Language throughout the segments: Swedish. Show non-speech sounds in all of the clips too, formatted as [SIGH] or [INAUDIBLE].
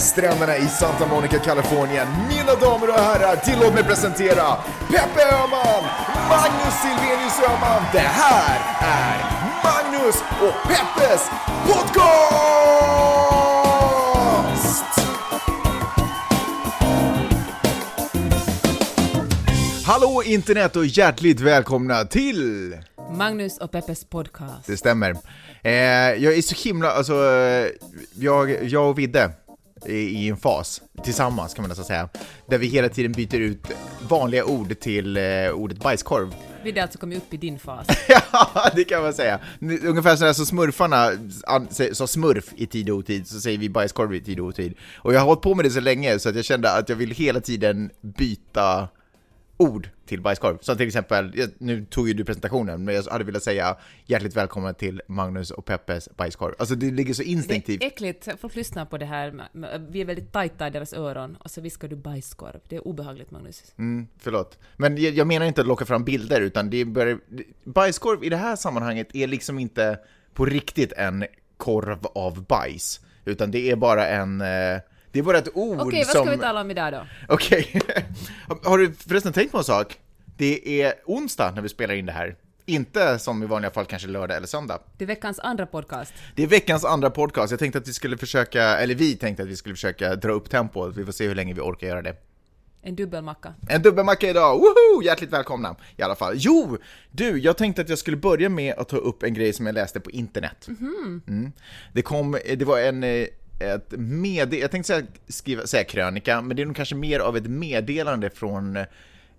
stränderna i Santa Monica, Kalifornien. Mina damer och herrar, tillåt mig presentera Peppe Öhman, Magnus Silvenius Öhman. Det här är Magnus och Peppes podcast! Hallå internet och hjärtligt välkomna till Magnus och Peppes podcast. Det stämmer. Eh, jag är så himla, alltså, eh, jag, jag och Vidde i en fas, tillsammans kan man nästan säga, där vi hela tiden byter ut vanliga ord till eh, ordet bajskorv. Vi har alltså kommit upp i din fas. [LAUGHS] ja, det kan man säga. Ungefär sådär som smurfarna sa smurf i tid och otid, så säger vi bajskorv i tid och otid. Och jag har hållit på med det så länge så att jag kände att jag vill hela tiden byta ord till bajskorv. Som till exempel, nu tog ju du presentationen, men jag hade velat säga hjärtligt välkommen till Magnus och Peppes bajskorv. Alltså det ligger så instinktivt. Det är äckligt, folk lyssnar på det här, vi är väldigt tajta i deras öron, och så viskar du bajskorv. Det är obehagligt Magnus. Mm, förlåt. Men jag, jag menar inte att locka fram bilder, utan det är bajskorv i det här sammanhanget är liksom inte på riktigt en korv av bajs, utan det är bara en eh, det är bara ett ord Okej, okay, vad ska vi tala om idag då? Okej. [LAUGHS] Har du förresten tänkt på en sak? Det är onsdag när vi spelar in det här. Inte som i vanliga fall kanske lördag eller söndag. Det är veckans andra podcast. Det är veckans andra podcast. Jag tänkte att vi skulle försöka, eller vi tänkte att vi skulle försöka dra upp tempot. Vi får se hur länge vi orkar göra det. En dubbelmacka. En dubbelmacka idag! Woho! Hjärtligt välkomna i alla fall. Jo! Du, jag tänkte att jag skulle börja med att ta upp en grej som jag läste på internet. Mm mm. Det kom, det var en eh, ett med, jag tänkte säga, skriva, säga krönika, men det är nog kanske mer av ett meddelande från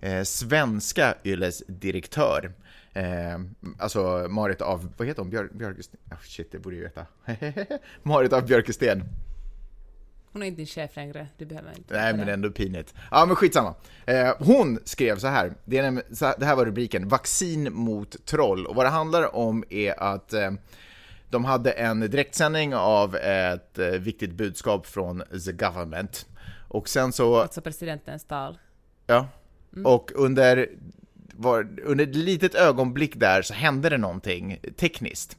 eh, svenska Yles direktör. Eh, alltså Marit av, vad heter hon, Björ, Björkesten? Oh, shit, det borde jag veta. [LAUGHS] Marit av Björkesten. Hon är inte din chef längre, du behöver inte. Nej, men ändå pinigt. Ja, men skitsamma. Eh, hon skrev så här, det, är, det här var rubriken, vaccin mot troll. Och vad det handlar om är att eh, de hade en direktsändning av ett eh, viktigt budskap från the government. Och sen så... Alltså presidentens tal. Ja. Mm. Och under, var, under ett litet ögonblick där så hände det någonting tekniskt.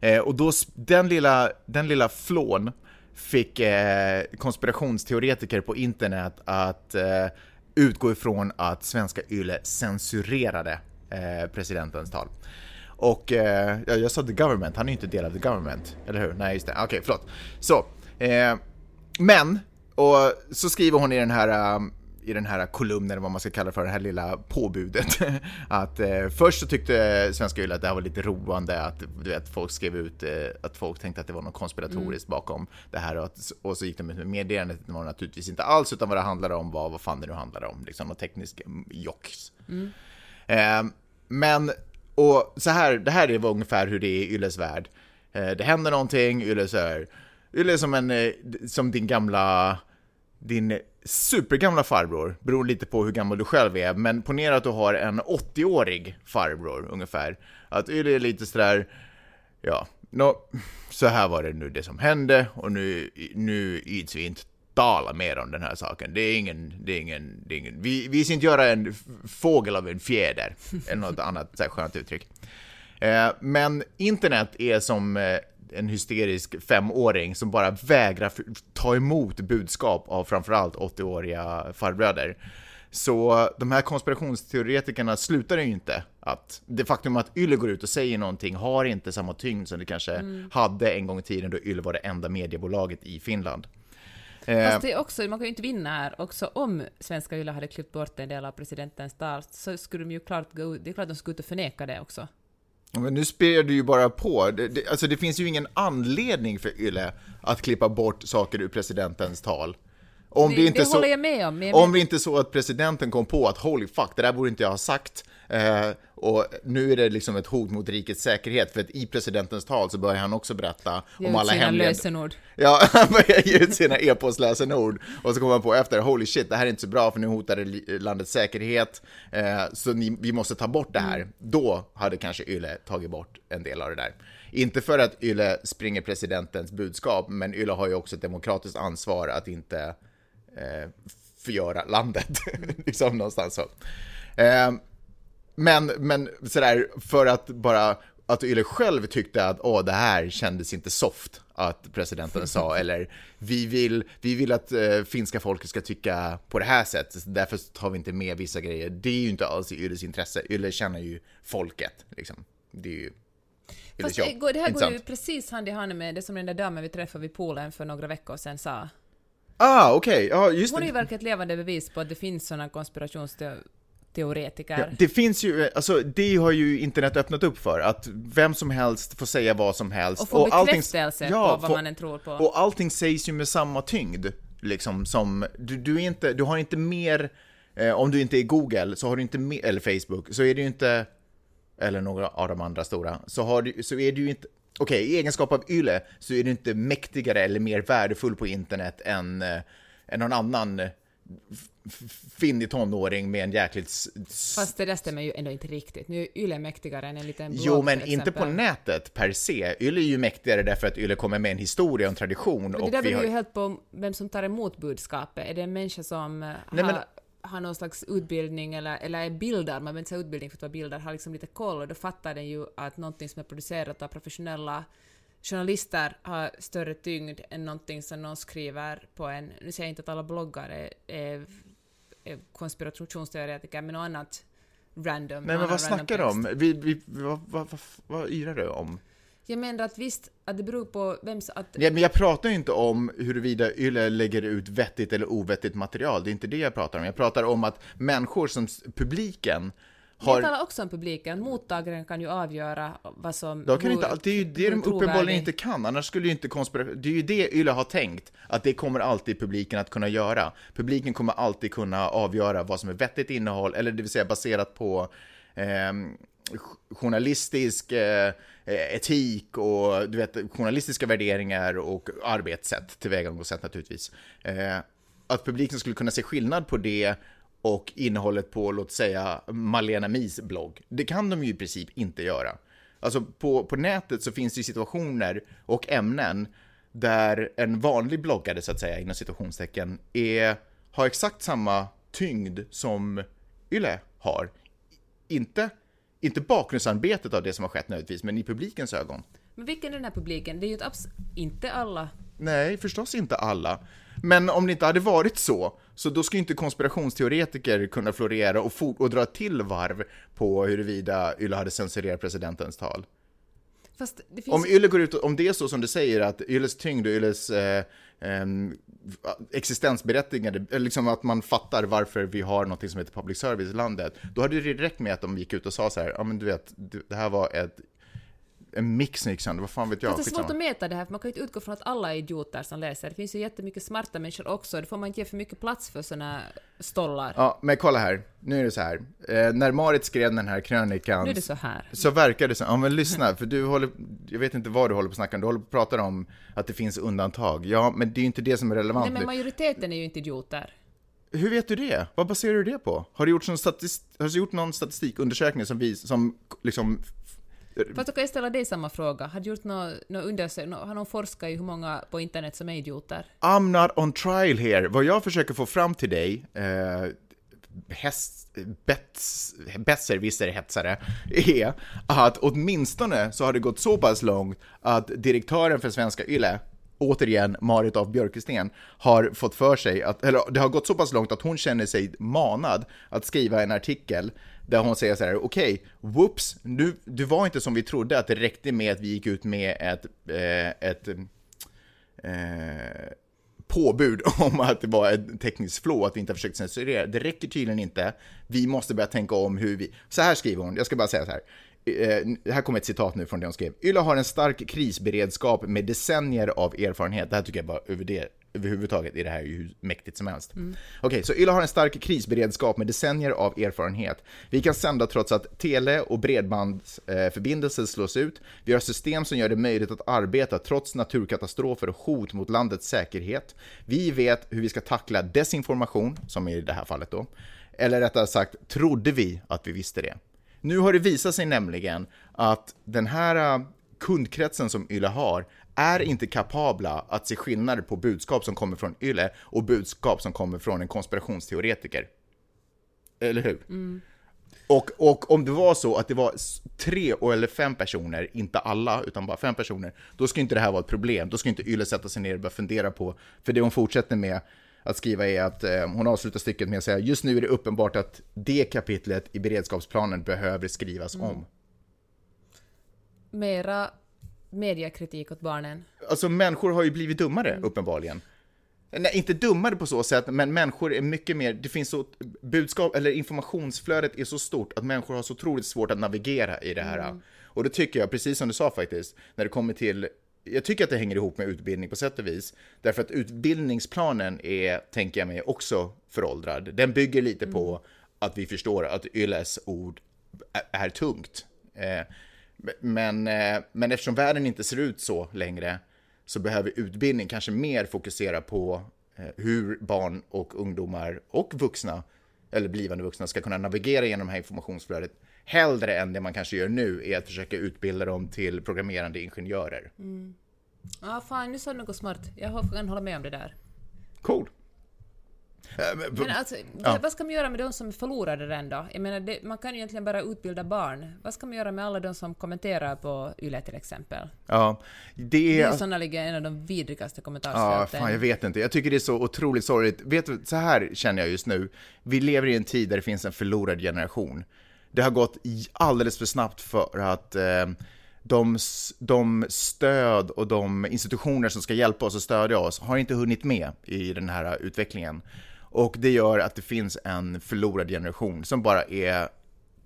Eh, och då, den lilla, den lilla flån fick eh, konspirationsteoretiker på internet att eh, utgå ifrån att svenska YLE censurerade eh, presidentens tal. Och eh, jag sa the government, han är ju inte del av the government, eller hur? Nej, just det. Okej, okay, förlåt. Så, eh, men, och så skriver hon i den här um, i den här kolumnen, vad man ska kalla för, det här lilla påbudet. [LAUGHS] att eh, först så tyckte Svenska Yle att det här var lite roande, att du vet, folk skrev ut eh, att folk tänkte att det var något konspiratoriskt mm. bakom det här och, att, och så gick de ut med meddelandet, det var naturligtvis inte alls, utan vad det handlade om var vad fan det nu handlade om, liksom något tekniskt jocks. Mm. Eh, men och så här, det här är ungefär hur det är i Ylles värld. Eh, det händer någonting, Yle här. Yle är som, en, eh, som din gamla, din supergamla farbror, beror lite på hur gammal du själv är, men ponera att du har en 80-årig farbror ungefär. Att Yle är lite sådär, ja, no, så här var det nu det som hände och nu, nu ids vi inte tala mer om den här saken. Det är ingen, det är ingen, det är ingen vi, vi ska inte göra en fågel av en fjäder, eller något annat så här skönt uttryck. Eh, men internet är som eh, en hysterisk femåring som bara vägrar ta emot budskap av framförallt 80-åriga farbröder. Så de här konspirationsteoretikerna slutar ju inte att det faktum att Yle går ut och säger någonting har inte samma tyngd som det kanske mm. hade en gång i tiden då Yle var det enda mediebolaget i Finland. Eh, Fast det är också, man kan ju inte vinna här. Också om svenska Yle hade klippt bort en del av presidentens tal så skulle de ju klart gå ut, det är klart de skulle ut och förneka det också. Men nu spelar du ju bara på. Det, det, alltså det finns ju ingen anledning för Yle att klippa bort saker ur presidentens tal. Om det, det inte det håller jag med om. Jag om det inte så att presidenten kom på att holy fuck, det där borde inte jag ha sagt. Eh, och nu är det liksom ett hot mot rikets säkerhet, för att i presidentens tal så börjar han också berätta om alla hemliga... lösenord. Ja, han [LAUGHS] börjar ge ut sina e-postlösenord. Och så kommer han på efter, holy shit, det här är inte så bra, för nu hotar det landets säkerhet. Eh, så ni, vi måste ta bort det här. Mm. Då hade kanske Yle tagit bort en del av det där. Inte för att Yle springer presidentens budskap, men Yle har ju också ett demokratiskt ansvar att inte eh, förgöra landet. [LAUGHS] liksom någonstans så. Eh, men, men sådär, för att bara att Yle själv tyckte att åh, det här kändes inte soft att presidenten sa, [LAUGHS] eller vi vill, vi vill att uh, finska folket ska tycka på det här sättet, därför tar vi inte med vissa grejer. Det är ju inte alls i Yles intresse. Yle känner ju folket, liksom. Det är ju Fast det, går, det här går ju precis hand i hand med det som den där damen vi träffade vid poolen för några veckor sedan sa. Ah, okej, okay. ja just Hon är ju verkligen ett levande bevis på att det finns sådana konspirationsteoretiker. Ja, det finns ju, alltså det har ju internet öppnat upp för, att vem som helst får säga vad som helst. Och få bekräftelse allting, ja, på vad få, man än tror på. Och allting sägs ju med samma tyngd, liksom som, du, du är inte, du har inte mer, eh, om du inte är Google, så har du inte mer, eller Facebook, så är det ju inte eller några av de andra stora, så, har du, så är du ju inte, okej, okay, i egenskap av YLE så är du inte mäktigare eller mer värdefull på internet än, äh, än någon annan eh, finnig tonåring med en jäkligt... Fast det där stämmer ju ändå inte riktigt. Nu är Yle mäktigare än en liten blogg, Jo, men inte på nätet per se. Yle är ju mäktigare därför att Yle kommer med en historia och en tradition. Men det där beror har... ju helt på vem som tar emot budskapet. Är det en människa som Nej, har... Men har någon slags utbildning eller, eller är bildad, man behöver inte säga utbildning för att vara bildad, har liksom lite koll och då fattar den ju att någonting som är producerat av professionella journalister har större tyngd än någonting som någon skriver på en, nu säger jag inte att alla bloggar är, är, är konspirationsteoretiker, men något annat random. Nej men vad snackar du om? Vi, vi, vad, vad, vad, vad yrar du om? Jag menar att visst, att det beror på vem som... Att... Ja, men jag pratar ju inte om huruvida Yle lägger ut vettigt eller ovettigt material. Det är inte det jag pratar om. Jag pratar om att människor som publiken har... Jag talar också om publiken. Mottagaren kan ju avgöra vad som... De kan inte, det är ju det de uppenbarligen inte kan. Annars skulle ju inte konspira... Det är ju det Yle har tänkt. Att det kommer alltid publiken att kunna göra. Publiken kommer alltid kunna avgöra vad som är vettigt innehåll, eller det vill säga baserat på eh, journalistisk eh, eh, etik och du vet, journalistiska värderingar och arbetssätt, tillvägagångssätt naturligtvis. Eh, att publiken skulle kunna se skillnad på det och innehållet på, låt säga, Malena Mis blogg. Det kan de ju i princip inte göra. Alltså på, på nätet så finns det ju situationer och ämnen där en vanlig bloggare, så att säga, inom situationstecken, är, har exakt samma tyngd som Yle har. Inte inte bakgrundsarbetet av det som har skett nödvändigtvis, men i publikens ögon. Men vilken är den här publiken? Det är ju ett inte alla. Nej, förstås inte alla. Men om det inte hade varit så, så då skulle inte konspirationsteoretiker kunna florera och, och dra till varv på huruvida Yle hade censurerat presidentens tal. Finns... Om Yle går ut, om det är så som du säger, att Yles tyngd och Yles eh, Ehm, eh, existensberättigande, liksom att man fattar varför vi har något som heter public service i landet, då hade det räckt med att de gick ut och sa så här, ja men du vet, det här var ett en mix gick sönder, vad fan vet jag? Det är svårt att mäta det här, för man kan ju inte utgå från att alla är idioter som läser. Det finns ju jättemycket smarta människor också, det får man inte ge för mycket plats för såna stollar. Ja, men kolla här, nu är det så här. Eh, när Marit skrev den här krönikan... Nu är det så här. Så verkar det så. Ja, men lyssna, för du håller... Jag vet inte vad du håller på att snacka om. Du håller på att prata om att det finns undantag. Ja, men det är ju inte det som är relevant Nej, men majoriteten är ju inte idioter. Hur vet du det? Vad baserar du det på? Har du gjort någon, statist har du gjort någon statistikundersökning som, vis som liksom Fast då kan jag ställa dig samma fråga. Har du gjort någon nå undersökning, har någon forskat i hur många på internet som är idioter? I'm not on trial here. Vad jag försöker få fram till dig, eh, häst, bets, besserwisser hetsare, är att åtminstone så har det gått så pass långt att direktören för Svenska Yle, återigen Marit af Björkesten, har fått för sig att, eller det har gått så pass långt att hon känner sig manad att skriva en artikel där hon säger så här, okej, okay, whoops, nu, du var inte som vi trodde att det räckte med att vi gick ut med ett, eh, ett eh, påbud [LAUGHS] om att det var ett tekniskt flå, att vi inte har försökt censurera. Det räcker tydligen inte. Vi måste börja tänka om hur vi... Så här skriver hon, jag ska bara säga så här. Eh, här kommer ett citat nu från det hon skrev. Yla har en stark krisberedskap med decennier av erfarenhet. Det här tycker jag bara över det överhuvudtaget är det här ju hur mäktigt som helst. Mm. Okej, okay, så Yle har en stark krisberedskap med decennier av erfarenhet. Vi kan sända trots att tele och bredbandsförbindelser slås ut. Vi har system som gör det möjligt att arbeta trots naturkatastrofer och hot mot landets säkerhet. Vi vet hur vi ska tackla desinformation, som i det här fallet då. Eller rättare sagt, trodde vi att vi visste det. Nu har det visat sig nämligen att den här äh, kundkretsen som Yle har är inte kapabla att se skillnad på budskap som kommer från Yle och budskap som kommer från en konspirationsteoretiker. Eller hur? Mm. Och, och om det var så att det var tre eller fem personer, inte alla, utan bara fem personer, då skulle inte det här vara ett problem. Då skulle inte Yle sätta sig ner och börja fundera på, för det hon fortsätter med att skriva är att eh, hon avslutar stycket med att säga just nu är det uppenbart att det kapitlet i beredskapsplanen behöver skrivas mm. om. Mera mediekritik åt barnen. Alltså människor har ju blivit dummare, mm. uppenbarligen. Nej, inte dummare på så sätt, men människor är mycket mer, det finns så, budskap, eller informationsflödet är så stort att människor har så otroligt svårt att navigera i det här. Mm. Och det tycker jag, precis som du sa faktiskt, när det kommer till jag tycker att det hänger ihop med utbildning på sätt och vis. Därför att utbildningsplanen är, tänker jag mig, också föråldrad. Den bygger lite mm. på att vi förstår att Yles ord är tungt. Eh, men, eh, men eftersom världen inte ser ut så längre så behöver utbildning kanske mer fokusera på eh, hur barn och ungdomar och vuxna, eller blivande vuxna, ska kunna navigera genom det här informationsflödet hellre än det man kanske gör nu är att försöka utbilda dem till programmerande ingenjörer. Mm. Ja, fan, nu sa du något smart. Jag kan hålla med om det där. Cool. Äh, men alltså, ja. vad ska man göra med de som förlorade den då? Jag menar, det, man kan ju egentligen bara utbilda barn. Vad ska man göra med alla de som kommenterar på YLE till exempel? Ja, det är... Det är sannolikt en av de vidrigaste kommentarsfälten. Ja, fan, jag vet inte. Jag tycker det är så otroligt sorgligt. Vet du, så här känner jag just nu. Vi lever i en tid där det finns en förlorad generation. Det har gått alldeles för snabbt för att eh, de, de stöd och de institutioner som ska hjälpa oss och stödja oss har inte hunnit med i den här utvecklingen. Och det gör att det finns en förlorad generation som bara är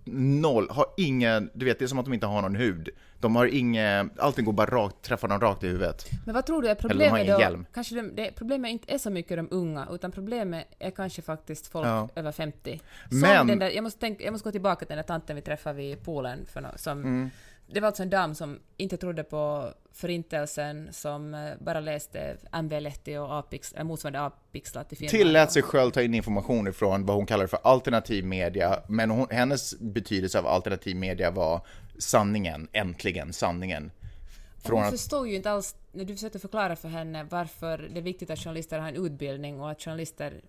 noll, har ingen, du vet det är som att de inte har någon hud. De har inget, allting går bara rakt, träffar dem rakt i huvudet. Men vad tror du är problemet då? Hjälm. Kanske de, det, problemet inte är så mycket de unga, utan problemet är kanske faktiskt folk ja. över 50. Som Men... Den där, jag, måste tänka, jag måste gå tillbaka till den där tanten vi träffade vid poolen, för no, som mm det var alltså en dam som inte trodde på förintelsen, som eh, bara läste MV-Letti och Apix, äh, motsvarande Apixlat i filmen. Tillät sig själv ta in information ifrån vad hon kallar för alternativ media, men hon, hennes betydelse av alternativ media var sanningen, äntligen sanningen. Från hon förstod ju inte alls, när du försökte förklara för henne varför det är viktigt att journalister har en utbildning och att journalister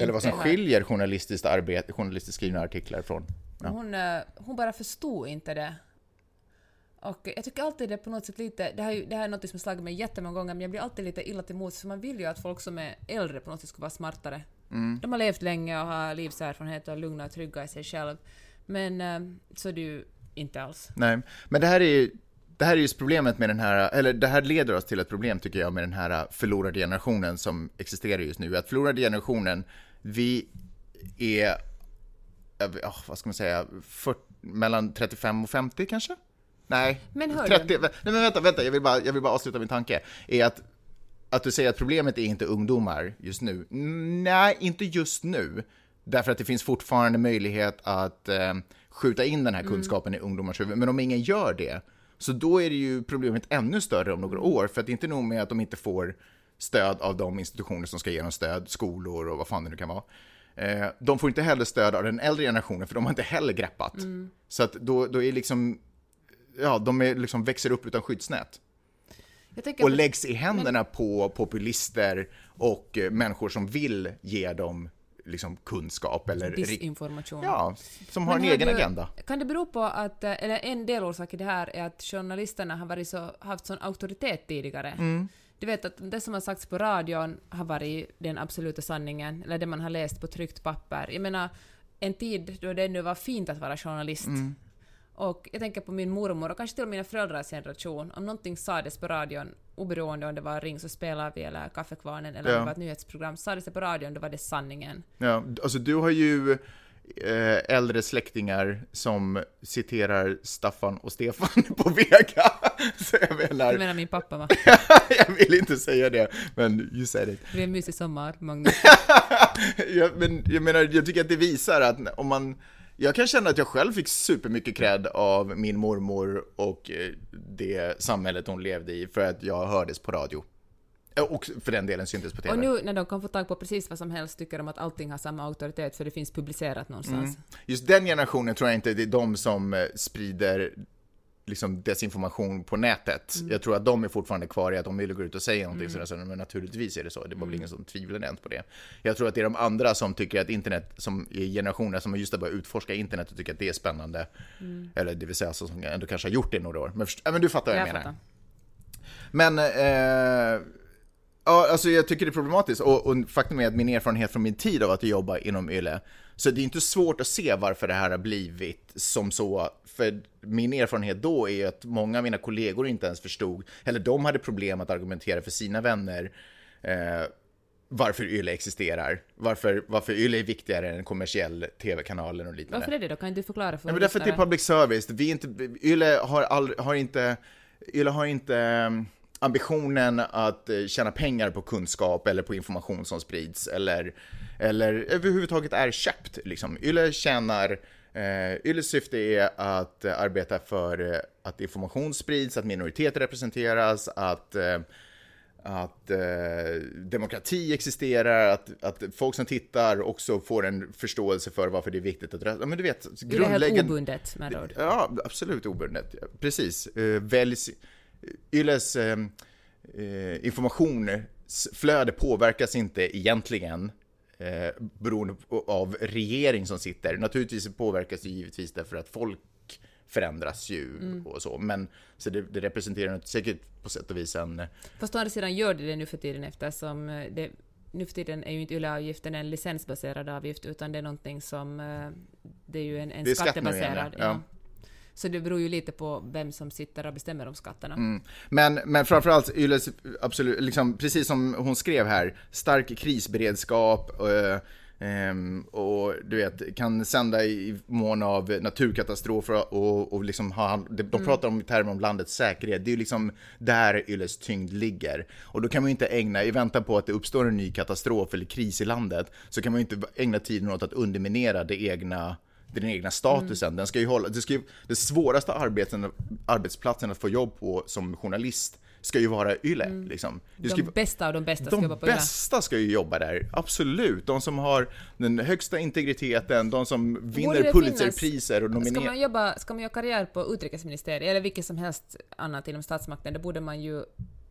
eller vad som skiljer journalistiskt arbete, journalistiskt skrivna artiklar från. Ja. Hon, eh, hon bara förstod inte det. Och jag tycker alltid det är på något sätt lite, det här, är, det här är något som har slagit mig jättemånga gånger, men jag blir alltid lite illa till mots för man vill ju att folk som är äldre på något sätt ska vara smartare. Mm. De har levt länge och har livserfarenhet och är lugna och trygga i sig själv. Men eh, så är det ju inte alls. Nej, men det här är det här är just problemet med den här, eller det här leder oss till ett problem tycker jag med den här förlorade generationen som existerar just nu. Att förlorade generationen, vi är, vad ska man säga, för, mellan 35 och 50 kanske? Nej, men 30, nej men vänta, vänta, jag vill, bara, jag vill bara avsluta min tanke. Är att, att du säger att problemet är inte ungdomar just nu. Nej, inte just nu. Därför att det finns fortfarande möjlighet att eh, skjuta in den här mm. kunskapen mm. i ungdomars huvud. Men om ingen gör det, så då är det ju problemet ännu större om några år. För att det är inte nog med att de inte får stöd av de institutioner som ska ge dem stöd, skolor och vad fan det nu kan vara. Eh, de får inte heller stöd av den äldre generationen, för de har inte heller greppat. Mm. Så att då, då är liksom ja, de är, liksom växer upp utan skyddsnät. och läggs i händerna men... på populister och eh, människor som vill ge dem liksom kunskap eller... Disinformation. Ja, som har men en egen du, agenda. Kan det bero på att, eh, eller en delorsak i det här är att journalisterna har varit så, haft sån auktoritet tidigare. Mm. Du vet att det som har sagts på radion har varit den absoluta sanningen, eller det man har läst på tryckt papper. Jag menar, en tid då det ännu var fint att vara journalist, mm. Och jag tänker på min mormor och kanske till och med mina föräldrars generation. Om någonting sades på radion, oberoende om det var Ring så spelar vi eller Kaffekvarnen eller ja. om det var ett nyhetsprogram, sades det på radion, då var det sanningen. Ja, alltså du har ju eh, äldre släktingar som citerar Staffan och Stefan [LAUGHS] på Vega. [LAUGHS] Så jag menar... Du menar min pappa va? [LAUGHS] jag vill inte säga det, men you said it. Det blir en mysig sommar, Magnus. ja, men jag menar, jag tycker att det visar att om man jag kan känna att jag själv fick supermycket cred av min mormor och eh, det samhället hon levde i för att jag hördes på radio. Eh, och för den delen syntes på TV. Och nu när de kan få tag på precis vad som helst tycker de att allting har samma auktoritet för det finns publicerat någonstans. Mm. Just den generationen tror jag inte det är de som eh, sprider liksom desinformation på nätet. Mm. Jag tror att de är fortfarande kvar i att de vill gå ut och säga någonting mm. sådär, men naturligtvis är det så. Det var väl mm. ingen som tvivlar ens på det. Jag tror att det är de andra som tycker att internet, som är generationer som just har börjat utforska internet och tycker att det är spännande. Mm. Eller det vill säga alltså, som ändå kanske har gjort det i några år. Men, men du fattar vad jag, jag menar. Fattar. Men eh, Ja, alltså jag tycker det är problematiskt och, och faktum är att min erfarenhet från min tid av att jobba inom YLE, så det är inte svårt att se varför det här har blivit som så, för min erfarenhet då är att många av mina kollegor inte ens förstod, eller de hade problem att argumentera för sina vänner eh, varför YLE existerar, varför, varför YLE är viktigare än en kommersiell tv-kanal och liknande. Varför är det då? Kan du förklara för mig? Ja, därför att det är public service. Vi inte, YLE har, all, har inte, YLE har inte ambitionen att eh, tjäna pengar på kunskap eller på information som sprids eller, eller överhuvudtaget är köpt. Liksom. Yle tjänar Eh, Yles syfte är att eh, arbeta för eh, att information sprids, att minoriteter representeras, att, eh, att eh, demokrati existerar, att, att folk som tittar också får en förståelse för varför det är viktigt att rösta. Men du vet, grundläggande... Det är helt obundet med ord. Ja, absolut obundet. Precis. Eh, väljs Yles eh, eh, informationsflöde påverkas inte egentligen eh, beroende av regering som sitter. Naturligtvis påverkas det givetvis därför att folk förändras ju mm. och så, men så det, det representerar säkert på sätt och vis en... Fast å andra sidan gör det det nu för tiden eftersom eh, det, nu för tiden är ju inte YLE-avgiften en licensbaserad avgift utan det är någonting som... Eh, det är ju en, en skattebaserad. Ja. ja. Så det beror ju lite på vem som sitter och bestämmer om skatterna. Mm. Men, men framförallt Yles, absolut, liksom, precis som hon skrev här, stark krisberedskap och, Um, och du vet, kan sända i mån av naturkatastrofer och, och liksom ha, de, de mm. pratar om i termer om landets säkerhet, det är ju liksom där Yles tyngd ligger. Och då kan man ju inte ägna, i väntan på att det uppstår en ny katastrof eller kris i landet, så kan man ju inte ägna tiden åt att underminera det egna den egna statusen. Mm. Den ska ju hålla, det, ska ju, det svåraste arbeten, arbetsplatsen att få jobb på som journalist ska ju vara YLE. Mm. Liksom. de ska, bästa av de bästa ska jobba på YLE. De bästa ska ju jobba där, absolut. De som har den högsta integriteten, de som vinner Pulitzerpriser och nominerar. Ska man, jobba, ska man göra karriär på utrikesministeriet eller vilket som helst annat inom statsmakten, det borde man ju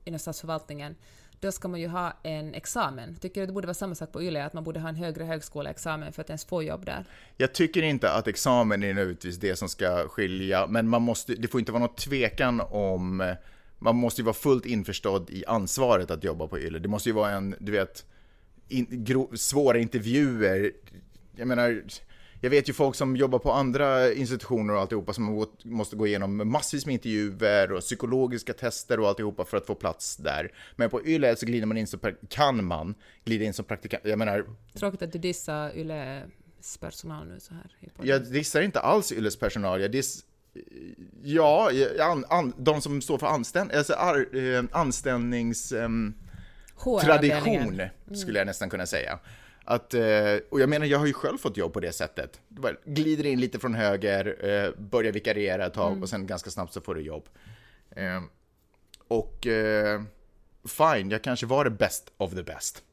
inom statsförvaltningen då ska man ju ha en examen. Tycker du det borde vara samma sak på YLE, att man borde ha en högre högskoleexamen för att ens få jobb där? Jag tycker inte att examen är nödvändigtvis det som ska skilja, men man måste, det får inte vara någon tvekan om man måste ju vara fullt införstådd i ansvaret att jobba på YLE. Det måste ju vara en, du vet, in, gro, svåra intervjuer. Jag menar, jag vet ju folk som jobbar på andra institutioner och alltihopa som måste gå igenom massvis med intervjuer och psykologiska tester och alltihopa för att få plats där. Men på YLE så glider man in som, kan man glida in som praktikant. Jag menar... Tråkigt att du dissar YLEs personal nu så här. Jag dissar inte alls YLEs personal, jag diss... Ja, an, an, de som står för anställ, alltså ar, eh, anställnings... Eh, tradition, skulle jag nästan kunna säga. Att, eh, och jag menar, jag har ju själv fått jobb på det sättet. Du bara glider in lite från höger, eh, börjar vikariera ett tag mm. och sen ganska snabbt så får du jobb. Eh, och fine, jag kanske var det best of the best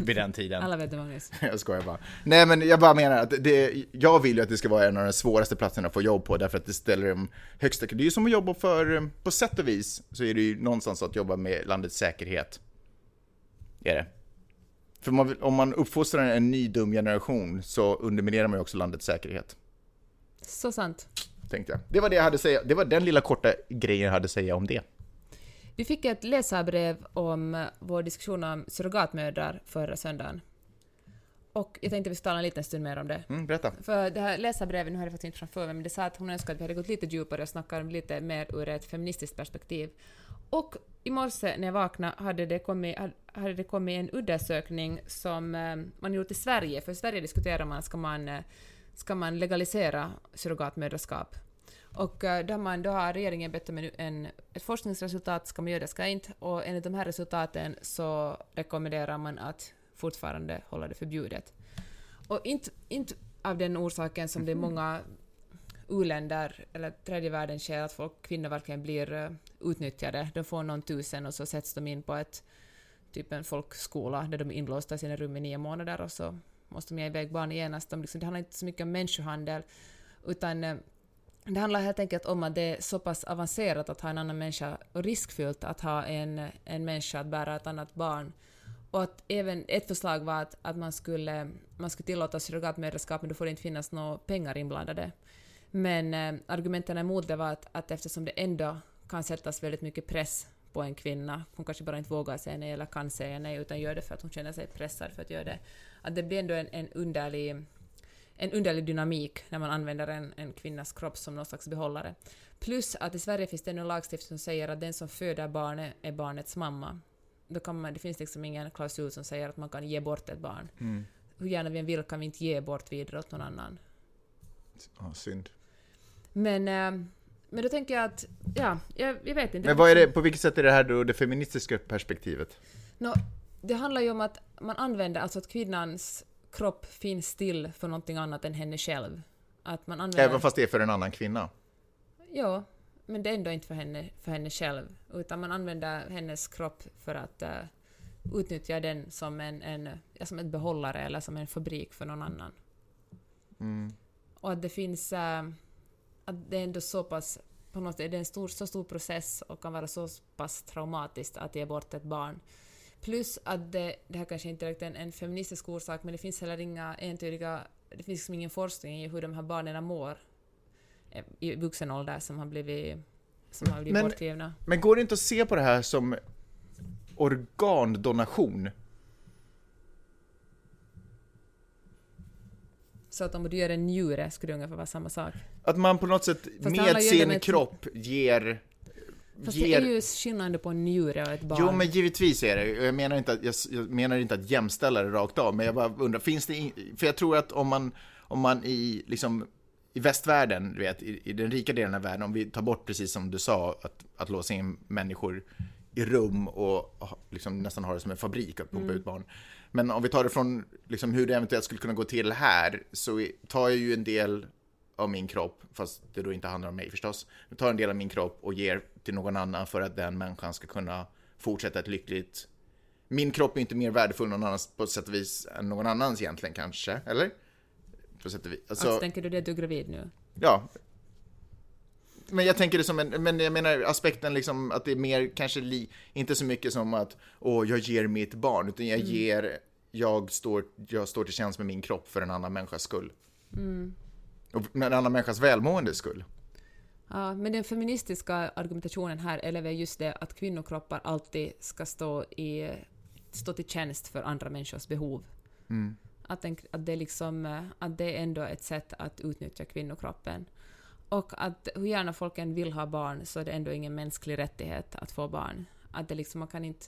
vid den [LAUGHS] tiden. Alla vet det, Magnus. [LAUGHS] jag skojar bara. Nej, men jag bara menar att det, jag vill ju att det ska vara en av de svåraste platserna att få jobb på, därför att det ställer de högsta... Det är ju som att jobba för, på sätt och vis, så är det ju någonstans att jobba med landets säkerhet. Är det. För man, om man uppfostrar en ny dum generation så underminerar man ju också landets säkerhet. Så sant. Tänkte jag. Det var det jag hade att säga. Det var den lilla korta grejen jag hade att säga om det. Vi fick ett läsarbrev om vår diskussion om surrogatmödrar förra söndagen. Och jag tänkte vi skulle tala en liten stund mer om det. Mm, berätta. För det här läsarbrevet, nu har jag faktiskt inte framför mig, men det sa att hon önskade att vi hade gått lite djupare och snackat lite mer ur ett feministiskt perspektiv. Och i morse när jag vaknade hade det kommit, hade det kommit en undersökning som eh, man gjort i Sverige, för i Sverige diskuterar man, ska man, eh, ska man legalisera surrogatmödraskap? Och eh, då, man, då har regeringen bett om en, en, ett forskningsresultat, ska man göra det, ska inte, och enligt de här resultaten så rekommenderar man att fortfarande hålla det förbjudet. Och inte, inte av den orsaken som det är många u-länder eller tredje världen sker att folk, kvinnor verkligen blir uh, utnyttjade. De får någon tusen och så sätts de in på ett typ en folkskola där de är inlåsta i sina rum i nio månader och så måste de ge iväg barn genast. De liksom, det handlar inte så mycket om människohandel utan uh, Det handlar helt enkelt om att det är så pass avancerat att ha en annan människa och riskfyllt att ha en, en människa att bära ett annat barn. Och att även ett förslag var att, att man, skulle, man skulle tillåta surrogatmödraskap men då får det inte finnas några pengar inblandade. Men eh, argumenten emot det var att, att eftersom det ändå kan sättas väldigt mycket press på en kvinna, hon kanske bara inte vågar säga nej eller kan säga nej utan gör det för att hon känner sig pressad för att göra det, att det blir ändå en, en underlig en underlig dynamik när man använder en, en kvinnas kropp som någon slags behållare. Plus att i Sverige finns det en lagstiftning som säger att den som föder barnet är barnets mamma. Då kan man, det finns liksom ingen klausul som säger att man kan ge bort ett barn. Mm. Hur gärna vi än vill kan vi inte ge bort vidare åt någon annan. Ja, synd. Men, äh, men då tänker jag att, ja, jag, jag vet inte. Men vad är det, på vilket sätt är det här då det feministiska perspektivet? No, det handlar ju om att man använder, alltså att kvinnans kropp finns still för någonting annat än henne själv. Att man använder... Även fast det är för en annan kvinna? Ja, men det är ändå inte för henne, för henne själv, utan man använder hennes kropp för att uh, utnyttja den som en, en, som en behållare eller som en fabrik för någon annan. Mm. Och att det finns... Uh, att det är ändå så pass... På något sätt, det är en stor, så stor process och kan vara så pass traumatiskt att ge bort ett barn. Plus att det, det här kanske inte är en, en feministisk orsak, men det finns heller inga entydiga... Det finns liksom ingen forskning i hur de här barnen mår i vuxen ålder som har blivit, som har blivit men, bortgivna. Men går det inte att se på det här som organdonation? Så att om du gör en njure skulle det ungefär vara samma sak? Att man på något sätt Fast med sin kropp ger Fast ger... det är ju skillnad på en njure och ett barn. Jo, men givetvis är det. Jag menar inte att, jag, jag menar inte att jämställa det rakt av, men jag bara undrar, finns det... In... För jag tror att om man, om man i, liksom, i västvärlden, du vet, i, i, den rika delen av världen, om vi tar bort, precis som du sa, att, att låsa in människor i rum och liksom nästan ha det som en fabrik att pumpa mm. ut barn. Men om vi tar det från liksom, hur det eventuellt skulle kunna gå till här, så tar jag ju en del av min kropp, fast det då inte handlar om mig förstås. Jag tar en del av min kropp och ger till någon annan för att den människan ska kunna fortsätta ett lyckligt... Min kropp är inte mer värdefull någon annans på sätt och vis än någon annans egentligen kanske, eller? På sätt och vis. Alltså, alltså tänker du det att du är gravid nu? Ja. Men jag tänker det som en, men jag menar aspekten liksom att det är mer kanske li, inte så mycket som att åh, jag ger mitt barn, utan jag mm. ger, jag står, jag står till tjänst med min kropp för en annan människas skull. Mm. Och med en annan människas välmåendes skull. Ja, men den feministiska argumentationen här är väl just det att kvinnokroppar alltid ska stå, i, stå till tjänst för andra människors behov. Mm. Att, den, att, det liksom, att det är ändå ett sätt att utnyttja kvinnokroppen. Och att hur gärna folk än vill ha barn så är det ändå ingen mänsklig rättighet att få barn. Att det liksom, man kan inte...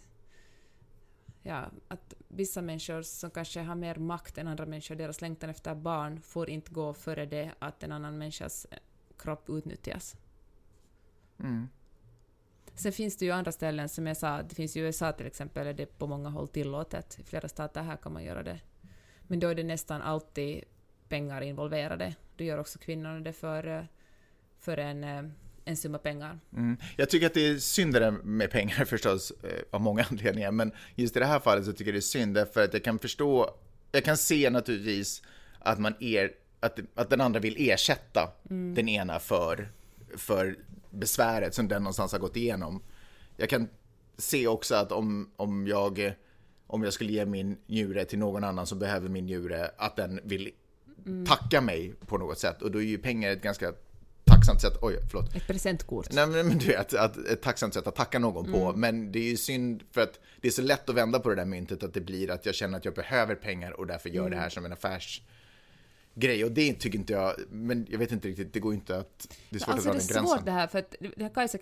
Ja, att vissa människor som kanske har mer makt än andra människor, deras längtan efter barn får inte gå före det att en annan människas kropp utnyttjas. Mm. Sen finns det ju andra ställen som jag sa, det finns i USA till exempel, är det på många håll tillåtet. I flera stater här kan man göra det. Men då är det nästan alltid pengar involverade. Då gör också kvinnorna det för, eh, för en, eh, en summa pengar. Mm. Jag tycker att det är synd med pengar [LAUGHS] förstås, eh, av många [LAUGHS] anledningar, men just i det här fallet så tycker jag det är synd därför att jag kan förstå, jag kan se naturligtvis att man er, att, att den andra vill ersätta mm. den ena för, för besväret som den någonstans har gått igenom. Jag kan se också att om, om, jag, om jag skulle ge min njure till någon annan som behöver min njure, att den vill mm. tacka mig på något sätt. Och då är ju pengar ett ganska tacksamt sätt, oj förlåt. Ett presentkort. Nej men du vet, att, ett tacksamt sätt att tacka någon mm. på. Men det är ju synd för att det är så lätt att vända på det där myntet att det blir att jag känner att jag behöver pengar och därför gör mm. det här som en affärs grej och det tycker inte jag, men jag vet inte riktigt, det går inte att, det är svårt alltså, att dra den gränsen. Det är svårt det här, för att Kajsa,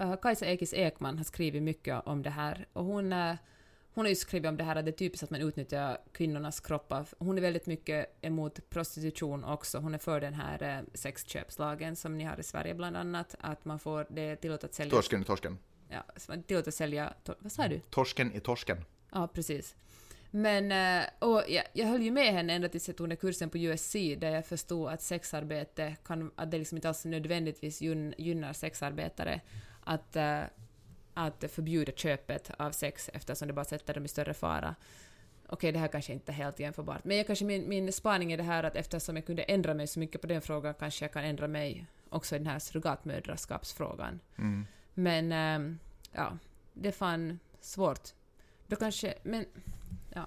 uh, Kajsa Ekis Ekman har skrivit mycket om det här och hon, uh, hon har ju skrivit om det här att det är typiskt att man utnyttjar kvinnornas kroppar. Hon är väldigt mycket emot prostitution också. Hon är för den här uh, sexköpslagen som ni har i Sverige bland annat, att man får, det tillåtet att sälja... Torsken är torsken. Ja, tillåtet att sälja, vad sa du? Torsken är torsken. Ja, precis. Men eh, och jag, jag höll ju med henne ända tills jag tog den kursen på USC där jag förstod att sexarbete kan, att det liksom inte alls nödvändigtvis gynnar sexarbetare att, uh, att förbjuda köpet av sex eftersom det bara sätter dem i större fara. Okej, det här kanske inte är helt jämförbart, men jag kanske min, min spaning är det här att eftersom jag kunde ändra mig så mycket på den frågan kanske jag kan ändra mig också i den här surrogatmödraskapsfrågan. Mm. Men ähm, ja, det är fan svårt. Då kanske, men ja.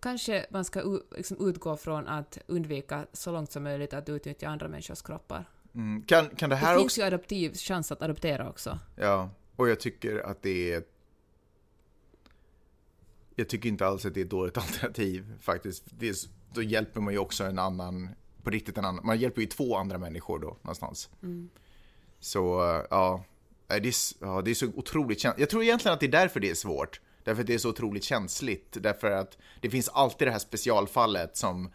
Kanske man ska liksom utgå från att undvika så långt som möjligt att utnyttja andra människors kroppar. Mm. Kan, kan det här det finns också... ju adoptiv chans att adoptera också. Ja, och jag tycker att det är... Jag tycker inte alls att det är ett dåligt [LAUGHS] alternativ faktiskt. Det är, då hjälper man ju också en annan, på riktigt en annan, man hjälper ju två andra människor då någonstans. Mm. Så ja, det är, ja, det är så otroligt känsligt. Jag tror egentligen att det är därför det är svårt. Därför att det är så otroligt känsligt. Därför att det finns alltid det här specialfallet som,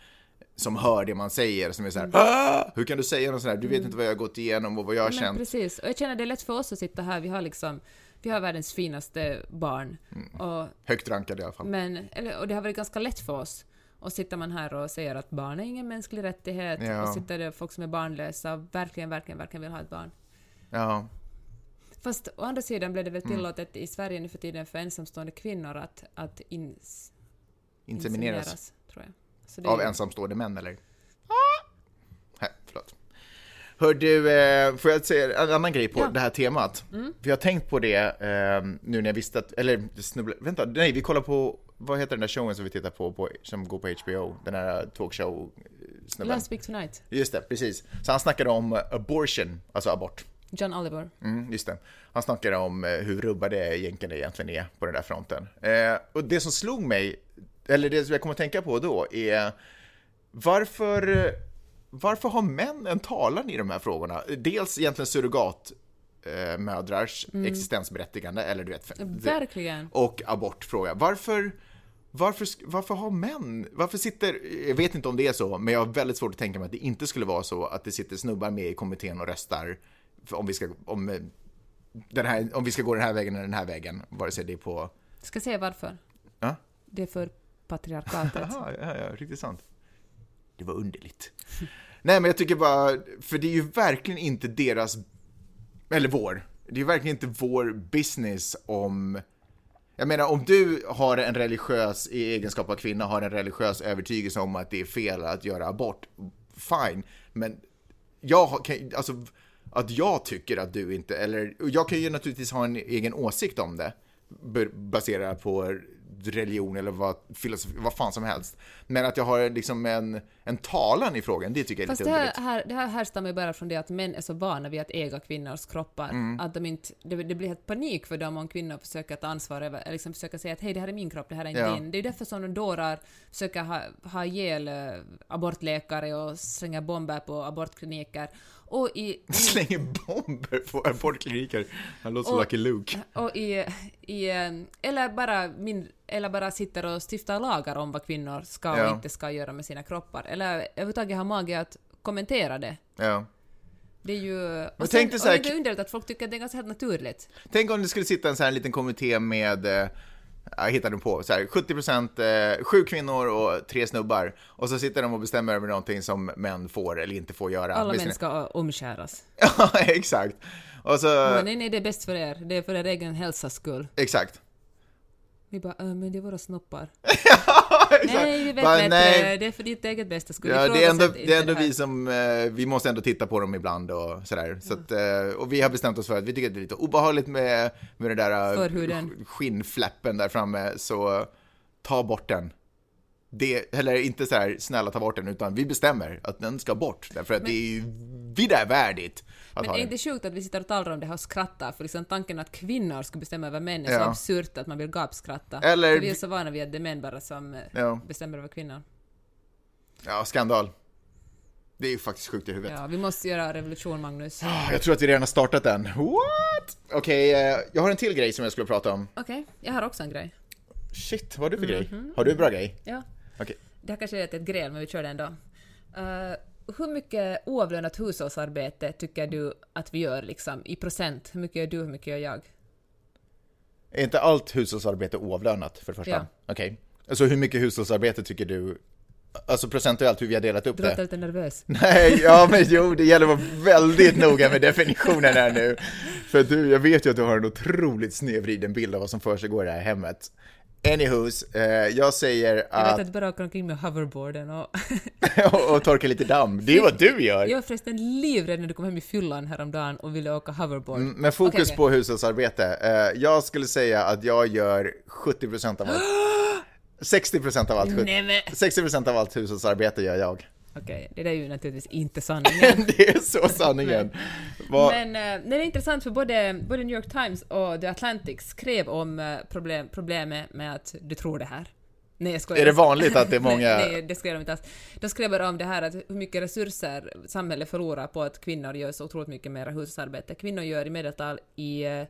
som hör det man säger, som är så här, ah! hur kan du säga något sånt här? Du vet mm. inte vad jag har gått igenom och vad jag har känt. Precis, och jag känner det är lätt för oss att sitta här, vi har liksom vi har världens finaste barn. Mm. Och, Högt rankade i alla fall. Men, eller, och det har varit ganska lätt för oss. Och sitter man här och säger att barn är ingen mänsklig rättighet, ja. och sitter det folk som är barnlösa och verkligen, verkligen, verkligen vill ha ett barn. Ja. Fast å andra sidan blev det väl mm. tillåtet mm. i Sverige nu för tiden för ensamstående kvinnor att, att ins, insemineras. insemineras tror jag. Av ju... ensamstående män, eller? Ah! förlåt. Hör du, eh, får jag säga en annan grej på ja. det här temat? Mm. För jag har tänkt på det eh, nu när jag visste att, eller snubbla, vänta, nej, vi kollar på, vad heter den där showen som vi tittar på, på som går på HBO? Den här talkshow-snubben. Last Week Tonight. Just det, precis. Så han snackade om abortion, alltså abort. John Oliver. Mm, just det. Han snackade om eh, hur rubbade jänkarna egentligen är på den där fronten. Eh, och det som slog mig, eller det som jag kommer att tänka på då, är varför, varför har män en talan i de här frågorna? Dels egentligen surrogat eh, mödrars mm. existensberättigande, eller du vet. Verkligen. Och abortfråga. Varför, varför, varför har män, varför sitter, jag vet inte om det är så, men jag har väldigt svårt att tänka mig att det inte skulle vara så att det sitter snubbar med i kommittén och röstar om vi ska, om, eh, den här, om vi ska gå den här vägen eller den här vägen, vare sig det är på... Ska jag säga varför? Ja? Det är för patriarkatet. ja, ja, ja, riktigt sant. Det var underligt. [LAUGHS] Nej, men jag tycker bara, för det är ju verkligen inte deras, eller vår, det är ju verkligen inte vår business om jag menar, om du har en religiös, i egenskap av kvinna, har en religiös övertygelse om att det är fel att göra abort, fine. Men jag har, alltså, att jag tycker att du inte, eller jag kan ju naturligtvis ha en egen åsikt om det baserat på religion eller vad, filosofi, vad fan som helst. Men att jag har liksom en, en talan i frågan, det tycker jag är Fast lite det här, här, det här härstammar bara från det att män är så vana vid att äga kvinnors kroppar, mm. att de inte, det, det, blir helt panik för dem om kvinnor försöker ta ansvar över, eller liksom försöker säga att hej, det här är min kropp, det här är inte ja. din. Det är därför som de dårar försöker ha, ha ihjäl äh, abortläkare och slänga bomber på abortkliniker. Och i... [LAUGHS] Slänger bomber på abortkliniker. Han låter som Lucky Luke. Och i, i... Eller bara, min, eller bara sitter och stiftar lagar om vad kvinnor ska och ja. inte ska göra med sina kroppar. Eller överhuvudtaget har mage att kommentera det. Ja. Det är ju... Och, sen, och det är underligt att folk tycker att det är ganska helt naturligt. Tänk om det skulle sitta en sån här liten kommitté med eh, jag hittade på, så här, 70% eh, sju kvinnor och tre snubbar. Och så sitter de och bestämmer över någonting som män får eller inte får göra. Alla män ska omskäras. [LAUGHS] ja, exakt. Och så... Men nej, nej, det är bäst för er. Det är för er egen hälsas skull. Exakt. Vi bara, äh, men det är våra snoppar. [LAUGHS] ja, nej, vi vet bättre. Nej. Det är för ditt eget bästa skull. Ja, det är ändå, det är ändå vi som, eh, vi måste ändå titta på dem ibland och sådär. Så att, eh, och vi har bestämt oss för att vi tycker att det är lite obehagligt med, med den där Förhuden. skinnfläppen där framme, så ta bort den. Det, eller inte så här, snälla ta bort den, utan vi bestämmer att den ska bort. Därför att men, det är ju värdigt. Men är det inte sjukt att vi sitter och talar om det här och skrattar? För liksom tanken att kvinnor skulle bestämma över män är ja. så absurt att man vill gapskratta. Eller... För vi är så vana vid att det är män bara som eh, ja. bestämmer över kvinnor. Ja, skandal. Det är ju faktiskt sjukt i huvudet. Ja, vi måste göra revolution, Magnus. Jag tror att vi redan har startat den. What? Okej, okay, eh, jag har en till grej som jag skulle prata om. Okej, okay, jag har också en grej. Shit, vad har du för mm -hmm. grej? Har du en bra grej? Ja. Okej. Okay. Det här kanske är ett gräl, men vi kör det ändå. Uh, hur mycket oavlönat hushållsarbete tycker du att vi gör liksom, i procent? Hur mycket gör du, hur mycket gör jag? Är inte allt hushållsarbete oavlönat för det första? Ja. Okej. Okay. Alltså hur mycket hushållsarbete tycker du Alltså procentuellt hur vi har delat upp det. Du låter lite nervös. [LAUGHS] Nej, ja men jo, det gäller att vara väldigt noga med definitionen här nu. För du, jag vet ju att du har en otroligt snedvriden bild av vad som försiggår i det här hemmet. Anywhoos, eh, jag säger att... Jag vet att du bara åker omkring med hoverboarden och... [LAUGHS] och, och torkar lite damm. Det är vad du gör! Jag var förresten livrädd när du kom hem i fyllan häromdagen och ville åka hoverboard. Mm, men fokus okay, okay. på hushållsarbete. Eh, jag skulle säga att jag gör 70% av allt. [GASPS] 60% av allt, Nej, 60% av allt hushållsarbete gör jag. Okej, det där är ju naturligtvis inte sanningen. [LAUGHS] det är så [LAUGHS] sanningen. men, men äh, det är intressant för både, både New York Times och The Atlantic skrev om äh, problem, problemet med att du tror det här. Nej, jag skojar. Är det vanligt att det är [LAUGHS] många... nej, det skrev de inte alls. De skrev bara om det här att hur mycket resurser samhället förlorar på att kvinnor gör så otroligt mycket mer hushållsarbete. Kvinnor gör i medeltal i uh,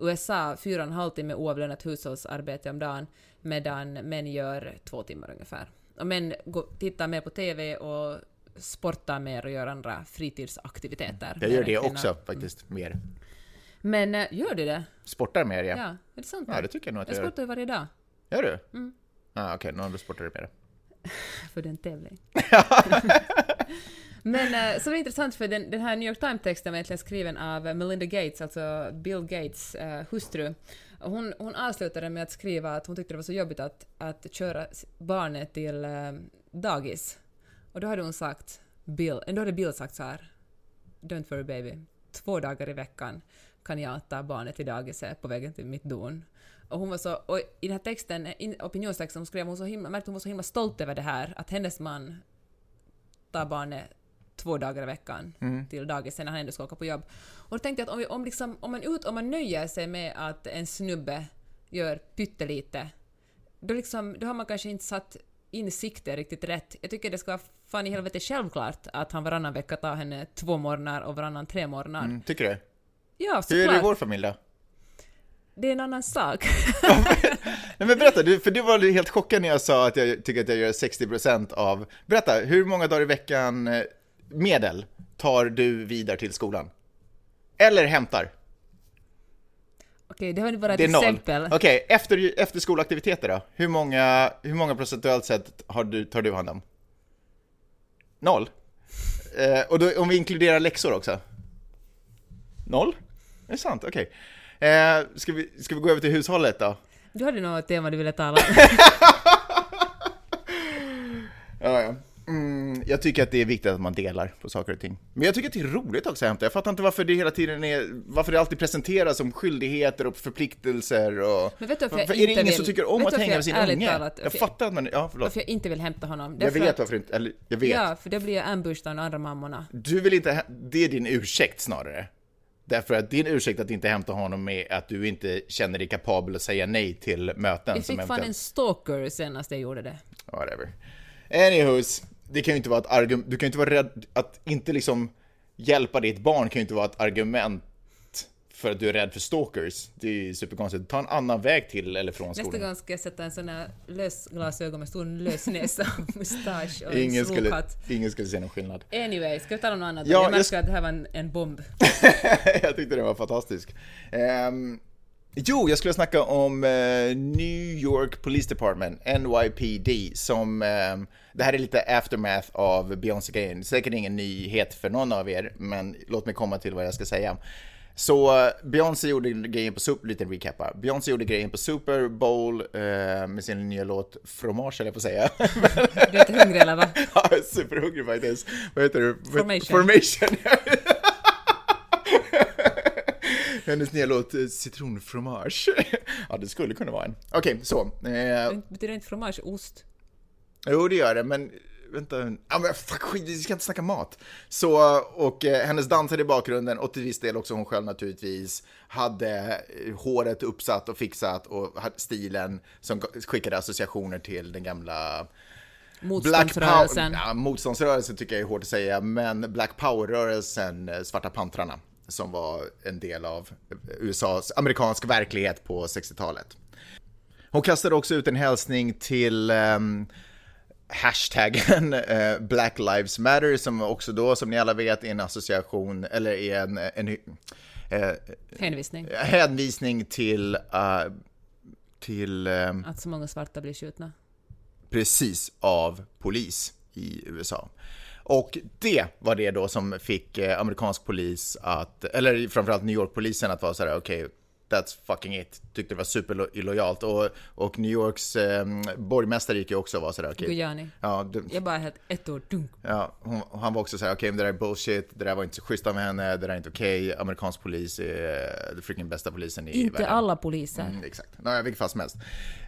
USA fyra och en halv timme oavlönat hushållsarbete om dagen, medan män gör två timmar ungefär och män tittar mer på TV och sportar mer och gör andra fritidsaktiviteter. Jag gör det också faktiskt, mer. Men äh, gör du det? Sportar mer, ja. Ja, är det sant? Ja, det tycker jag nog att jag, jag gör. Sportar varje dag. Gör du? Mm. Ah, Okej, okay. då sportar du mer. [LAUGHS] för den tävling. [LAUGHS] Men äh, så det är intressant för den, den här New York Times-texten var egentligen skriven av Melinda Gates, alltså Bill Gates äh, hustru. Hon, hon avslutade med att skriva att hon tyckte det var så jobbigt att, att köra barnet till äh, dagis. Och då hade hon sagt, Bill, då hade Bill sagt så här, Don't worry baby, två dagar i veckan kan jag ta barnet till dagiset på vägen till mitt don. Och hon var så, och i den här texten, opinionstexten hon skrev, hon, så himla, märkte hon var så himla stolt över det här, att hennes man tar barnet två dagar i veckan mm. till dagisen när han ändå ska åka på jobb. Och då tänkte jag att om, vi, om, liksom, om, man, ut, om man nöjer sig med att en snubbe gör pyttelite, då, liksom, då har man kanske inte satt in sikte riktigt rätt. Jag tycker det ska vara fan i helvete självklart att han varannan vecka tar henne två morgnar och varannan tre morgnar. Mm, tycker du? Ja, såklart. Hur är det i vår familj då? Det är en annan sak. [LAUGHS] Nej men berätta, du, för du var helt chockad när jag sa att jag tycker att jag gör 60% av... Berätta, hur många dagar i veckan eh, medel tar du vidare till skolan? Eller hämtar? Okej, det var bara ett det är exempel. Okej, okay, efter, efter skolaktiviteter då? Hur många, hur många procentuellt sett har du, tar du hand om? Noll? Eh, och då, om vi inkluderar läxor också? Noll? Det är sant, okej. Okay. Eh, ska, vi, ska vi gå över till hushållet då? Du hade något tema du ville tala om. [LAUGHS] ja, ja. Jag tycker att det är viktigt att man delar på saker och ting. Men jag tycker att det är roligt också att hämta. Jag fattar inte varför det hela tiden är, varför det alltid presenteras som skyldigheter och förpliktelser och... Men vet du varför, varför är det ingen vill, som tycker om att hänga med sin unge? Talat, jag fattar att man, ja förlåt. Varför jag inte vill hämta honom. Jag vet varför inte, eller jag vet. Ja, för det blir jag ambushed av de andra mammorna. Du vill inte, det är din ursäkt snarare. Därför att din ursäkt att inte hämta honom är att du inte känner dig kapabel att säga nej till möten. Jag fick fan en stalker senast jag gjorde det. Whatever. Anyhows, det kan ju inte vara ett argument, du kan ju inte vara rädd att inte liksom hjälpa ditt barn kan ju inte vara ett argument för att du är rädd för stalkers. Det är ju superkonstigt. Ta en annan väg till eller från skolan. Nästa gång ska jag sätta en sån här lösglasögon med stor lös näsa och [LAUGHS] mustasch och ingen en skulle, ingen skulle se någon skillnad. Anyway, ska vi tala om något annat? Ja, jag märker jag att det här var en, en bomb. [LAUGHS] jag tyckte det var fantastisk. Um, Jo, jag skulle snacka om eh, New York Police Department, NYPD, som... Eh, det här är lite aftermath av Beyoncé-grejen. Säkert ingen nyhet för någon av er, men låt mig komma till vad jag ska säga. Så Beyoncé gjorde grejen på Super... Lite recap Beyoncé gjorde grejen på Super Bowl eh, med sin nya låt Fromage, eller på att säga. du är inte hungrig eller va? [LAUGHS] ja, superhungrig faktiskt. Vad heter du? Formation. Formation. Hennes nya låt eh, Citronfromage. [LAUGHS] ja, det skulle kunna vara en. Okej, okay, så. Eh, Betyder inte fromage ost? Jo, det gör det, men vänta. Ja, men fuck skit, vi ska inte snacka mat. Så, och eh, hennes dansare i bakgrunden och till viss del också hon själv naturligtvis hade eh, håret uppsatt och fixat och stilen som skickade associationer till den gamla Motståndsrörelsen. Black ja, motståndsrörelsen tycker jag är hårt att säga, men Black Power-rörelsen, eh, Svarta pantrarna som var en del av USAs, amerikansk verklighet på 60-talet. Hon kastade också ut en hälsning till um, hashtaggen uh, [LAUGHS] Black Lives Matter som också då, som ni alla vet, är en association, eller är en, en uh, hänvisning. hänvisning till, uh, till um, att så många svarta blir skjutna. Precis, av polis i USA. Och det var det då som fick eh, amerikansk polis att, eller framförallt New York-polisen att vara så här, okej, okay, that's fucking it. Tyckte det var superillojalt. Och, och New Yorks eh, borgmästare gick ju också och var sådär, okej. Okay. Guyani. Ja, du, jag bara helt ett ord, dunk. Ja, hon, han var också såhär, okej, okay, det där är bullshit, det där var inte så schysst av henne, det där är inte okej, okay. amerikansk polis är den freaking bästa polisen i inte världen. Inte alla poliser. Mm, exakt, nej, vilket fall som helst.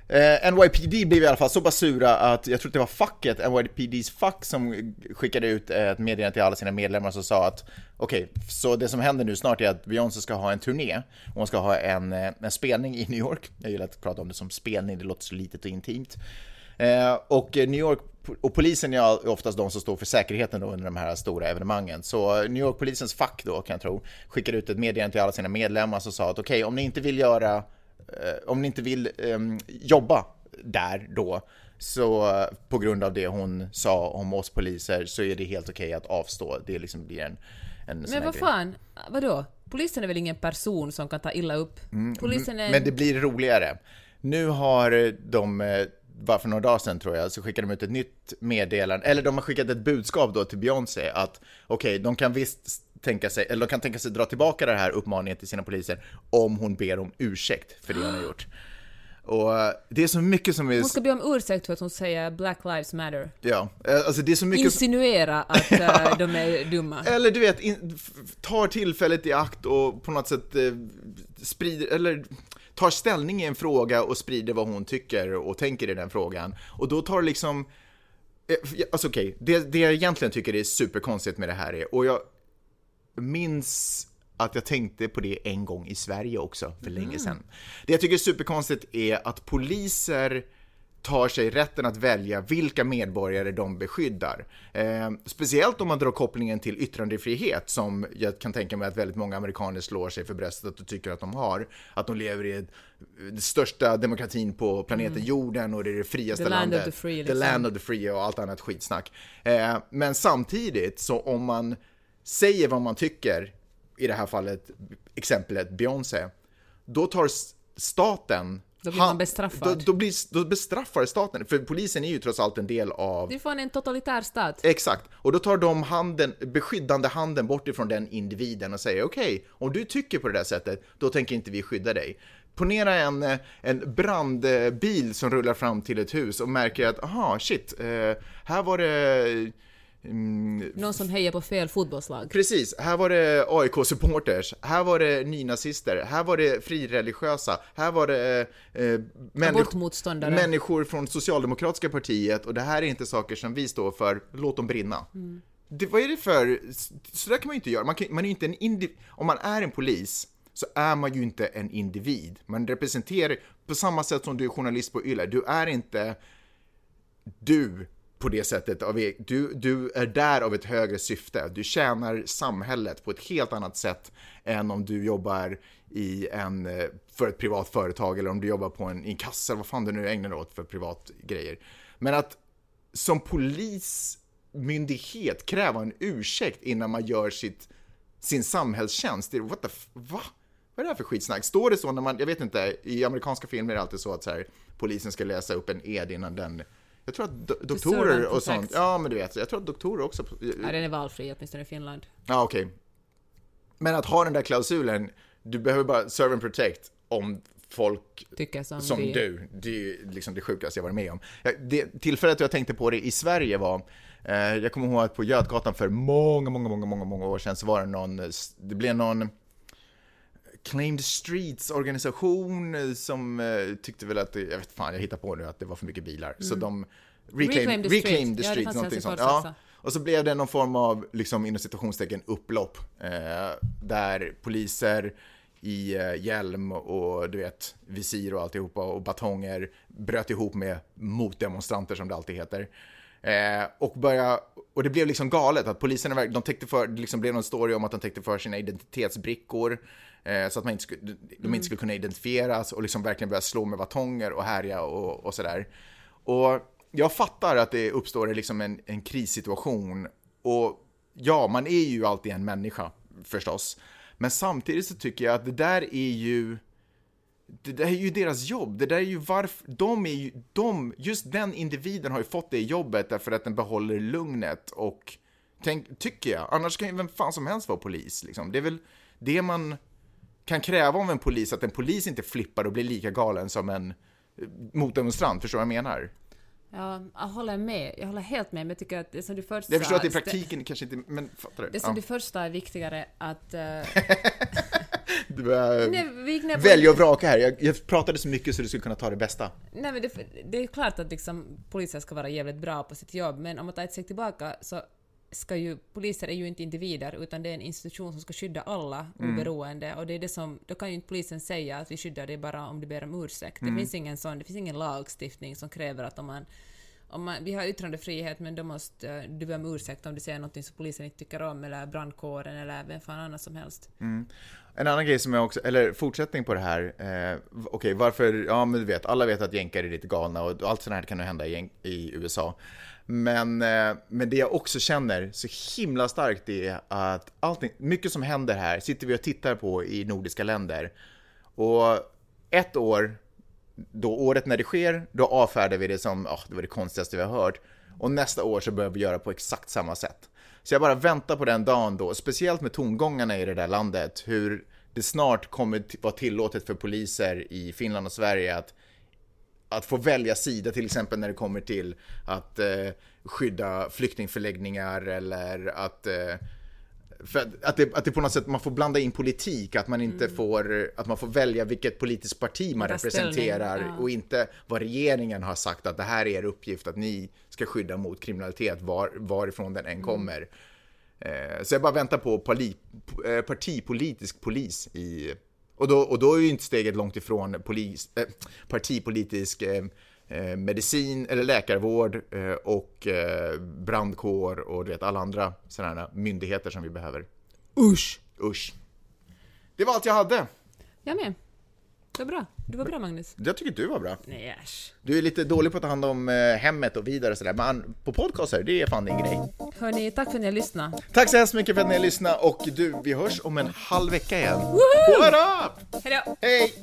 Eh, NYPD blev i alla fall så pass sura att jag tror att det var facket, NYPDs fack, som skickade ut ett meddelande till alla sina medlemmar som sa att okej, okay, så det som händer nu snart är att Beyoncé ska ha en turné och hon ska ha en, eh, en spelning i New York. Jag gillar att prata om det som spelning, det låter så litet och intimt. Eh, och New York och polisen är oftast de som står för säkerheten då under de här stora evenemangen. Så New York-polisens fack då, kan jag tro, skickade ut ett meddelande till alla sina medlemmar som sa att okej, okay, om ni inte vill göra, om ni inte vill eh, jobba där då, så på grund av det hon sa om oss poliser så är det helt okej okay att avstå. Det liksom blir en, en Men vad fan, vadå? Polisen är väl ingen person som kan ta illa upp? Mm, Polisen är... Men det blir roligare. Nu har de eh, bara för några dagar sedan tror jag, så skickade de ut ett nytt meddelande, eller de har skickat ett budskap då till Beyoncé att okej, okay, de kan visst tänka sig, eller de kan tänka sig dra tillbaka det här uppmaningen till sina poliser om hon ber om ursäkt för det hon har gjort. Och eh, det är så mycket som är... Hon ska be om ursäkt för att hon säger Black Lives Matter. Ja, eh, alltså det är så mycket... Insinuera [LAUGHS] att uh, de är dumma. Eller du vet, in, tar tillfället i akt och på något sätt eh, sprider, eller tar ställning i en fråga och sprider vad hon tycker och tänker i den frågan. Och då tar liksom, alltså okej, okay, det, det jag egentligen tycker är superkonstigt med det här är, och jag minns att jag tänkte på det en gång i Sverige också, för länge mm. sedan. Det jag tycker är superkonstigt är att poliser tar sig rätten att välja vilka medborgare de beskyddar. Eh, speciellt om man drar kopplingen till yttrandefrihet som jag kan tänka mig att väldigt många amerikaner slår sig för bröstet och tycker att de har. Att de lever i den största demokratin på planeten mm. jorden och det är det friaste the landet. Land of the free, liksom. The land of the free och allt annat skitsnack. Eh, men samtidigt så om man säger vad man tycker, i det här fallet exemplet Beyoncé, då tar staten då blir man bestraffad. Då, då, blir, då bestraffar staten, för polisen är ju trots allt en del av... Det är fan en totalitär stat. Exakt, och då tar de handen, beskyddande handen bort ifrån den individen och säger okej, okay, om du tycker på det där sättet, då tänker inte vi skydda dig. Ponera en, en brandbil som rullar fram till ett hus och märker att, aha, shit, eh, här var det Mm, Någon som hejar på fel fotbollslag. Precis, här var det AIK-supporters, här var det nynazister, här var det frireligiösa, här var det eh, människ människor från Socialdemokratiska partiet. Och det här är inte saker som vi står för, låt dem brinna. Mm. Det, vad är det för, så där kan man ju inte göra, man, kan, man är inte en individ, om man är en polis så är man ju inte en individ. Man representerar, på samma sätt som du är journalist på YLE, du är inte du på det sättet. Av, e- du, du är där av ett högre syfte. Du tjänar samhället på ett helt annat sätt än om du jobbar i en, eh, för ett privat företag eller om du jobbar på en, inkassa, vad fan du nu ägnar dig åt för privat grejer. Men att som polismyndighet kräva en ursäkt innan man gör sitt, sin samhällstjänst, det, what the, va? Vad är det här för skitsnack? Står det så när man, jag vet inte, i amerikanska filmer är det alltid så att så här, polisen ska läsa upp en ed innan den jag tror att do doktorer och sånt, ja men du vet, jag tror att doktorer också... Ja, den är valfri, åtminstone i Finland. Ja, okej. Okay. Men att ha den där klausulen, du behöver bara serve and protect om folk Tycker som, som vi... du. Det är ju liksom det sjukaste jag varit med om. Det, tillfället jag tänkte på det i Sverige var, eh, jag kommer ihåg att på Götgatan för många, många, många, många, många år sedan så var det någon, det blev någon Claimed Streets organisation eh, som uh, tyckte väl att, jag vet fan, jag hittar på nu att det var för mycket bilar. Mm. Så de reclaim, reclaim the the streets, ja, någonting sånt. Ja. Och så blev det någon form av, liksom inom citationstecken, upplopp. Eh, där poliser i eh, hjälm och du vet, visir och alltihopa och batonger bröt ihop med motdemonstranter som det alltid heter. Eh, och, börja, och det blev liksom galet att poliserna de täckte för, det liksom blev någon story om att de täckte för sina identitetsbrickor eh, Eh, så att man inte skulle, de mm. inte skulle kunna identifieras och liksom verkligen börja slå med batonger och härja och, och sådär. Och jag fattar att det uppstår liksom en, en krissituation och ja, man är ju alltid en människa förstås. Men samtidigt så tycker jag att det där är ju det där är ju deras jobb. Det där är ju varför, de är ju, de, just den individen har ju fått det jobbet därför att den behåller lugnet och, tänk, tycker jag, annars kan ju vem fan som helst vara polis liksom. Det är väl det man, kan kräva av en polis att en polis inte flippar och blir lika galen som en eh, motdemonstrant. Förstår du vad jag menar? Ja, jag håller med. Jag håller helt med, men jag tycker att det som du först Jag förstår att i praktiken kanske inte, men fattar du? Det som du först sa är viktigare att... Uh, [LAUGHS] du börjar välja och vraka här. Jag, jag pratade så mycket så du skulle kunna ta det bästa. Nej, men det, det är klart att liksom, poliser ska vara jävligt bra på sitt jobb, men om man tar ett steg tillbaka så ska ju, poliser är ju inte individer, utan det är en institution som ska skydda alla oberoende, och det är det som, då kan ju inte polisen säga att vi skyddar dig bara om du ber om ursäkt. Det finns ingen sån, det finns ingen lagstiftning som kräver att om man om man, vi har yttrandefrihet men då måste eh, du be om ursäkt om du säger något som polisen inte tycker om eller brandkåren eller vem fan annars som helst. En annan grej som jag också, eller fortsättning på det här, eh, okej varför, ja men du vet, alla vet att jänkar är lite galna och allt sånt här kan ju hända i, i USA. Men, eh, men det jag också känner så himla starkt är att allting, mycket som händer här sitter vi och tittar på i nordiska länder. Och ett år, då året när det sker, då avfärdar vi det som, oh, det var det konstigaste vi har hört. Och nästa år så börjar vi göra på exakt samma sätt. Så jag bara väntar på den dagen då, speciellt med tongångarna i det där landet, hur det snart kommer vara tillåtet för poliser i Finland och Sverige att, att få välja sida, till exempel när det kommer till att eh, skydda flyktingförläggningar eller att eh, att, att, det, att det på något sätt man får blanda in politik, att man inte får, att man får välja vilket politiskt parti man representerar ja. och inte vad regeringen har sagt att det här är er uppgift, att ni ska skydda mot kriminalitet var, varifrån den än kommer. Eh, så jag bara väntar på poli, eh, partipolitisk polis i, och då, och då är ju inte steget långt ifrån polis, eh, partipolitisk eh, eh, medicin eller läkarvård eh, och eh, brandkår och du vet alla andra sådana här myndigheter som vi behöver. Usch! Usch. Det var allt jag hade. Jag med. Det var bra. Du var bra Magnus. Jag tycker du var bra. Nej äsch. Du är lite dålig på att ta hand om eh, hemmet och vidare och sådär, men på podcaster, det är fan din grej. Hörni, tack för att ni har lyssnat. Tack så hemskt mycket för att ni har lyssnat och du, vi hörs om en halv vecka igen. Woho! What up! Hejdå! Hej!